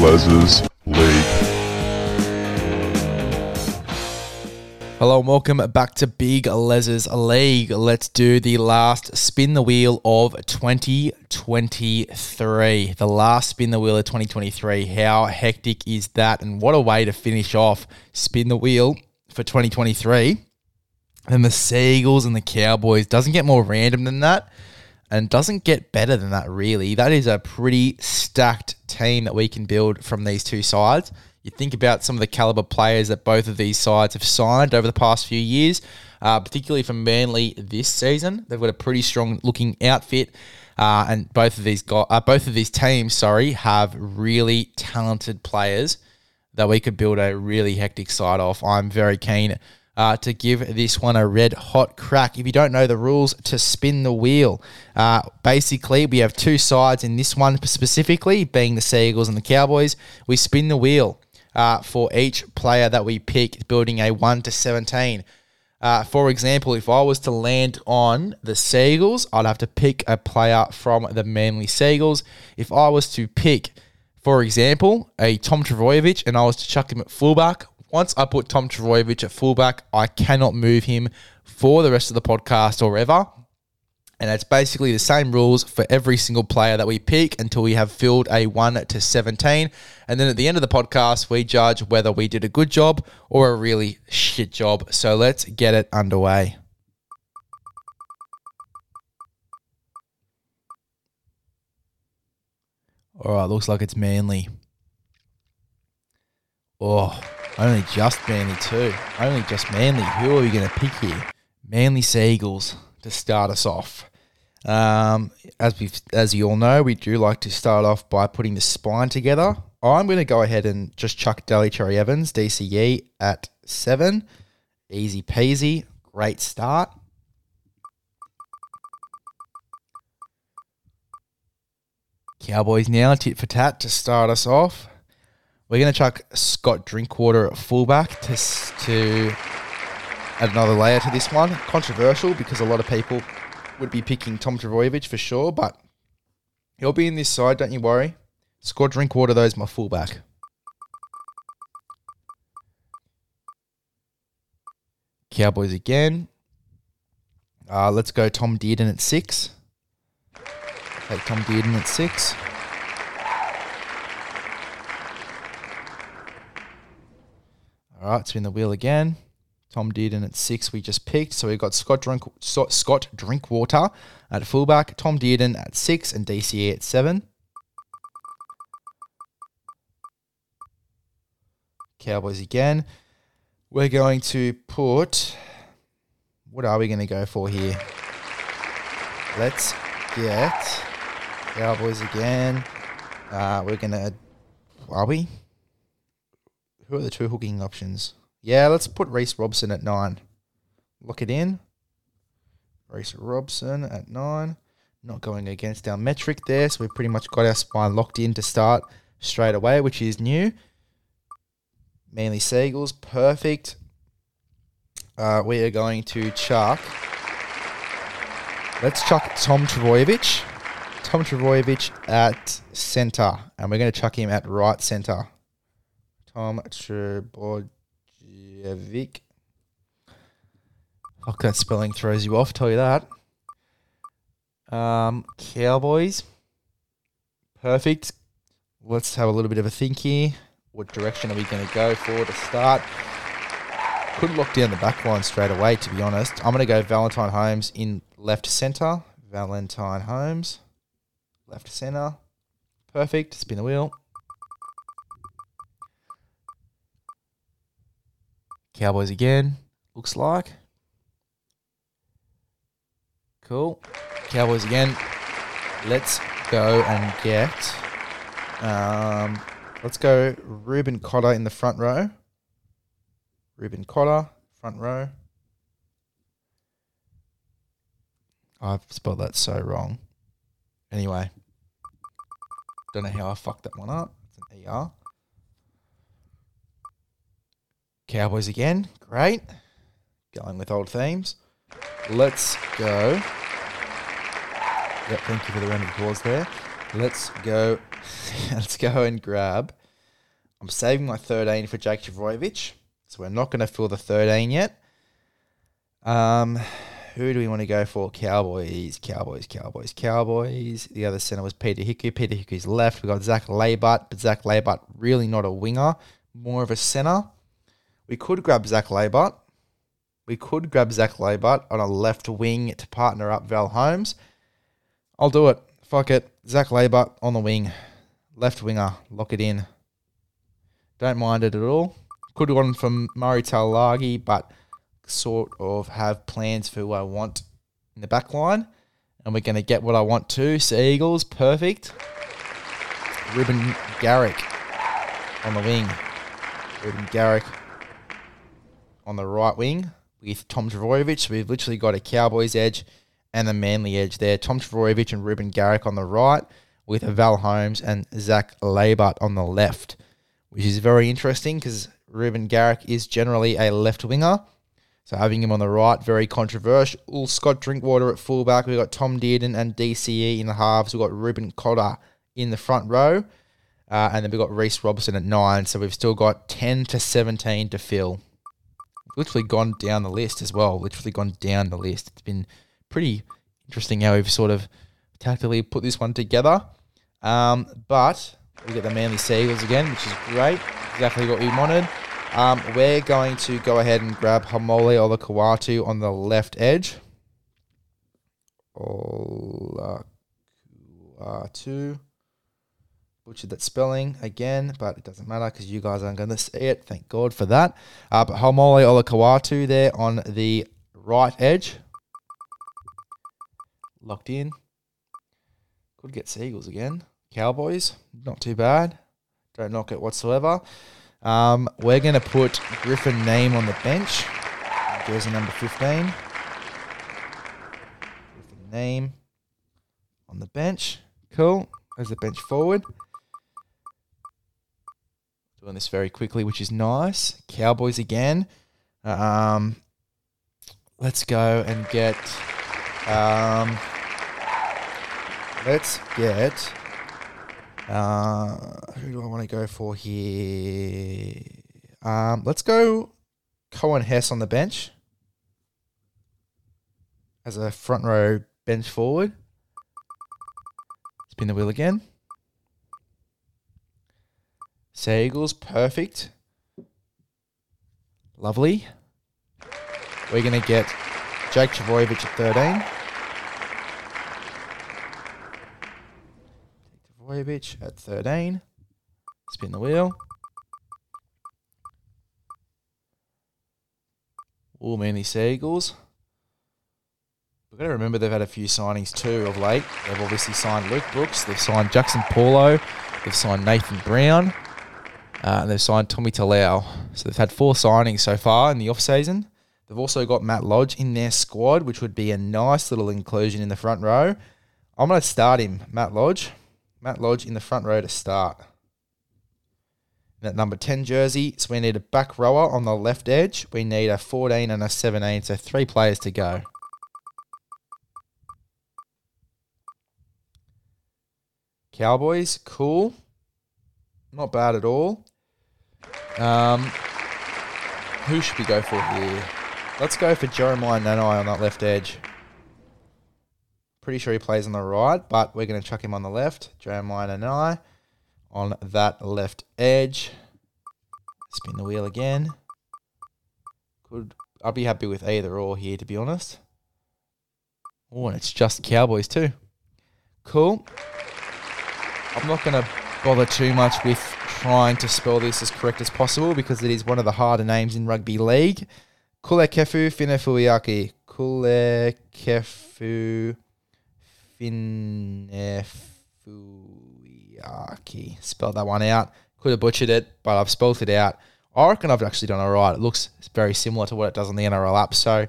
Les's League. Hello and welcome back to Big Les's League. Let's do the last spin the wheel of 2023. The last spin the wheel of 2023. How hectic is that? And what a way to finish off spin the wheel for 2023. And the Sea Eagles and the Cowboys doesn't get more random than that and doesn't get better than that, really. That is a pretty stacked team that we can build from these two sides. You think about some of the caliber players that both of these sides have signed over the past few years, uh, particularly for Manly this season. They've got a pretty strong looking outfit. Uh, and both of these uh, both of these teams, sorry, have really talented players that we could build a really hectic side off. I'm very keen uh, to give this one a red hot crack. If you don't know the rules to spin the wheel, uh, basically we have two sides in this one specifically, being the Sea Eagles and the Cowboys. We spin the wheel uh, for each player that we pick, building a 1 to 17. Uh, for example, if I was to land on the Sea Eagles, I'd have to pick a player from the Manly Sea Eagles. If I was to pick, for example, a Tom Trbojevic and I was to chuck him at fullback, once I put Tom Trbojevic at fullback, I cannot move him for the rest of the podcast or ever. And it's basically the same rules for every single player that we pick until we have filled a 1 to 17. And then at the end of the podcast, we judge whether we did a good job or a really shit job. So let's get it underway. All right, looks like it's Manly. Oh, only just Manly too. Only just Manly. Who are we going to pick here? Manly Sea Eagles to start us off. Um, as we as you all know, we do like to start off by putting the spine together. I'm going to go ahead and just chuck Daly Cherry Evans DCE at seven. Easy peasy, great start. Cowboys now tit for tat to start us off. We're going to chuck Scott Drinkwater at fullback to to add another layer to this one. Controversial because a lot of people would be picking Tom Trbojevic for sure, but he'll be in this side, don't you worry. Scott Drinkwater, though, is my fullback. Cowboys again. Uh, let's go Tom Dearden at six. Take Tom Dearden at six. All right, spin the wheel again. Tom Dearden at six, we just picked. So we've got Scott, Drink, Scott Drinkwater at fullback, Tom Dearden at six, and DCE at seven. Cowboys again. We're going to put. What are we going to go for here? Let's get Cowboys again. Uh, we're going to. Are we? Who are the two hooking options? Yeah, let's put Reece Robson at nine. Lock it in. Reece Robson at nine. Not going against our metric there, so we've pretty much got our spine locked in to start straight away, which is new. Manly Sea Eagles, perfect. Uh, we are going to chuck. Let's chuck Tom Trbojevic. Tom Trbojevic at centre, and we're going to chuck him at right centre. Tom Trbojevic. Vic. Fuck, that spelling throws you off, tell you that. Um, Cowboys. Perfect. Let's have a little bit of a think here. What direction are we going to go for to start? Couldn't lock down the back line straight away, to be honest. I'm going to go Valentine Holmes in left centre. Valentine Holmes, left centre. Perfect. Spin the wheel. Cowboys again, looks like. Cool. Cowboys again. Let's go and get. Um, let's go Reuben Cotter in the front row. Reuben Cotter, front row. I've spelled that so wrong. Anyway, don't know how I fucked that one up. It's an ER. Cowboys again. Great. Going with old themes. let's go. Yep, thank you for the round of applause there. Let's go. let's go and grab. I'm saving my 13 for Jake Trbojevic, so we're not going to fill the 13 yet. Um, who do we want to go for? Cowboys, Cowboys, Cowboys, Cowboys. The other center was Peter Hiku. Peter Hiku's left. We got Zac Laybutt, but Zac Laybutt really not a winger, more of a center. We could grab Zac Laybutt. We could grab Zac Laybutt on a left wing to partner up Val Holmes. I'll do it. Fuck it. Zac Laybutt on the wing. Left winger. Lock it in. Don't mind it at all. Could have gone from Murray Taulagi, but sort of have plans for who I want in the back line. And we're going to get what I want too. Sea Eagles, perfect. Reuben Garrick on the wing. Reuben Garrick on the right wing with Tom Trbojevic. We've literally got a Cowboys edge and a Manly edge there. Tom Trbojevic and Reuben Garrick on the right with Val Holmes and Zac Laybutt on the left, which is very interesting because Reuben Garrick is generally a left winger. So having him on the right, very controversial. Scott Drinkwater at fullback. We've got Tom Dearden and DCE in the halves. We've got Reuben Cotter in the front row. Uh, and then we've got Reece Robson at nine. So we've still got 10 to 17 to fill. Literally gone down the list as well. Literally gone down the list. It's been pretty interesting how we've sort of tactically put this one together. Um, but we get the Manly Sea Eagles again, which is great. Exactly what we wanted. Um, we're going to go ahead and grab Haumole Olakau'atu on the left edge. Olakau'atu. Butchered that spelling again, but it doesn't matter because you guys aren't going to see it. Thank God for that. Uh, but Haumole Olakau'atu there on the right edge. Locked in. Could get Sea Eagles again. Cowboys, not too bad. Don't knock it whatsoever. Um, we're going to put Griffin Neame on the bench. Jersey number 15. Griffin Neame on the bench. Cool. There's the bench forward. Doing this very quickly, which is nice. Cowboys again. Um, let's go and get. Um, let's get uh, who do I want to go for here? Um, let's go Coen Hess on the bench as a front row bench forward. Spin the wheel again. Sea Eagles, perfect. Lovely. We're going to get Jake Trbojevic at 13. Trbojevic at 13. Spin the wheel. All Manly Sea Eagles. We've got to remember they've had a few signings too of late. They've obviously signed Luke Brooks, they've signed Jaxson Paulo, they've signed Nathan Brown, uh, and they've signed Tommy Talau. So they've had four signings so far in the off season. They've also got Matt Lodge in their squad, which would be a nice little inclusion in the front row. I'm going to start him, Matt Lodge. Matt Lodge in the front row to start. That number 10 jersey, so we need a back rower on the left edge. We need a 14 and a 17, so three players to go. Cowboys, cool. Not bad at all. Um, who should we go for here? Let's go for Jeremiah Nanai on that left edge. Pretty sure he plays on the right, but we're going to chuck him on the left. Jeremiah Nanai on that left edge. Spin the wheel again. Could I'd be happy with either or here, to be honest. Oh, and it's just Cowboys too. Cool. I'm not going to bother too much with trying to spell this as correct as possible because it is one of the harder names in rugby league. Kulikefu Finefeuiaki. Kulikefu Finefeuiaki. Spelled that one out. Could have butchered it, but I've spelled it out. I reckon I've actually done all right. It looks very similar to what it does on the NRL app. So,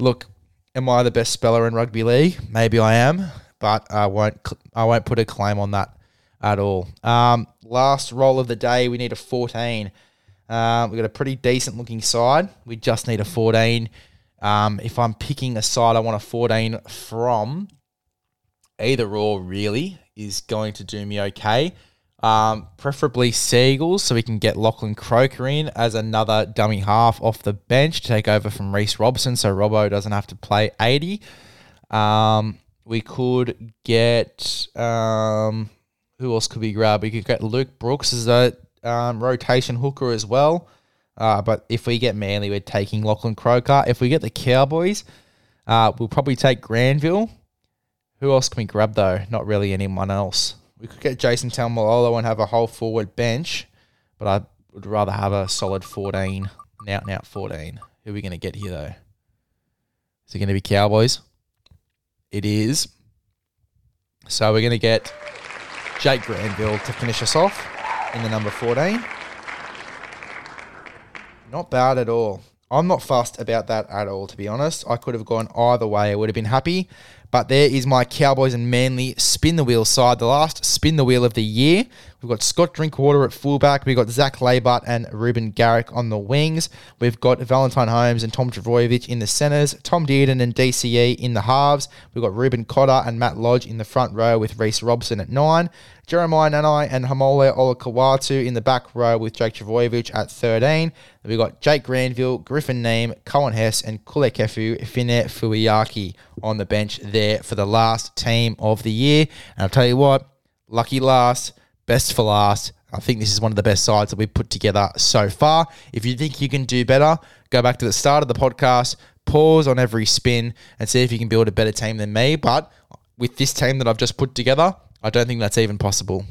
look, am I the best speller in rugby league? Maybe I am, but I won't. I won't put a claim on that at all. Um, last roll of the day, we need a 14. Uh, we've got a pretty decent looking side. We just need a 14. Um, if I'm picking a side, I want a 14 from either or really is going to do me okay. Um, preferably Sea Eagles, so we can get Lachlan Croker in as another dummy half off the bench to take over from Reece Robson, so Robbo doesn't have to play 80. Um, we could get um, who else could we grab? We could get Luke Brooks as a um, rotation hooker as well. Uh, but if we get Manly, we're taking Lachlan Croker. If we get the Cowboys, uh, we'll probably take Granville. Who else can we grab though? Not really anyone else. We could get Jason Taumalolo and have a whole forward bench, but I would rather have a solid 14, an out and out 14. Who are we going to get here though? Is it going to be Cowboys? It is. So we're going to get Jake Granville to finish us off in the number 14. Not bad at all. I'm not fussed about that at all, to be honest. I could have gone either way. I would have been happy. But there is my Cowboys and Manly spin the wheel side, the last spin the wheel of the year. We've got Scott Drinkwater at fullback. We've got Zac Laybutt and Reuben Garrick on the wings. We've got Valentine Holmes and Tom Trbojevic in the centres. Tom Dearden and DCE in the halves. We've got Reuben Cotter and Matt Lodge in the front row with Reece Robson at nine. Jeremiah Nanai and Haumole Olakau'atu in the back row with Jake Trbojevic at 13. We've got Jake Granville, Griffin Neame, Coen Hess, and Kulekefu Fine Fuiaki on the bench there for the last team of the year. And I'll tell you what, lucky last, best for last. I think this is one of the best sides that we've put together so far. If you think you can do better, go back to the start of the podcast, pause on every spin, and see if you can build a better team than me. But with this team that I've just put together, I don't think that's even possible.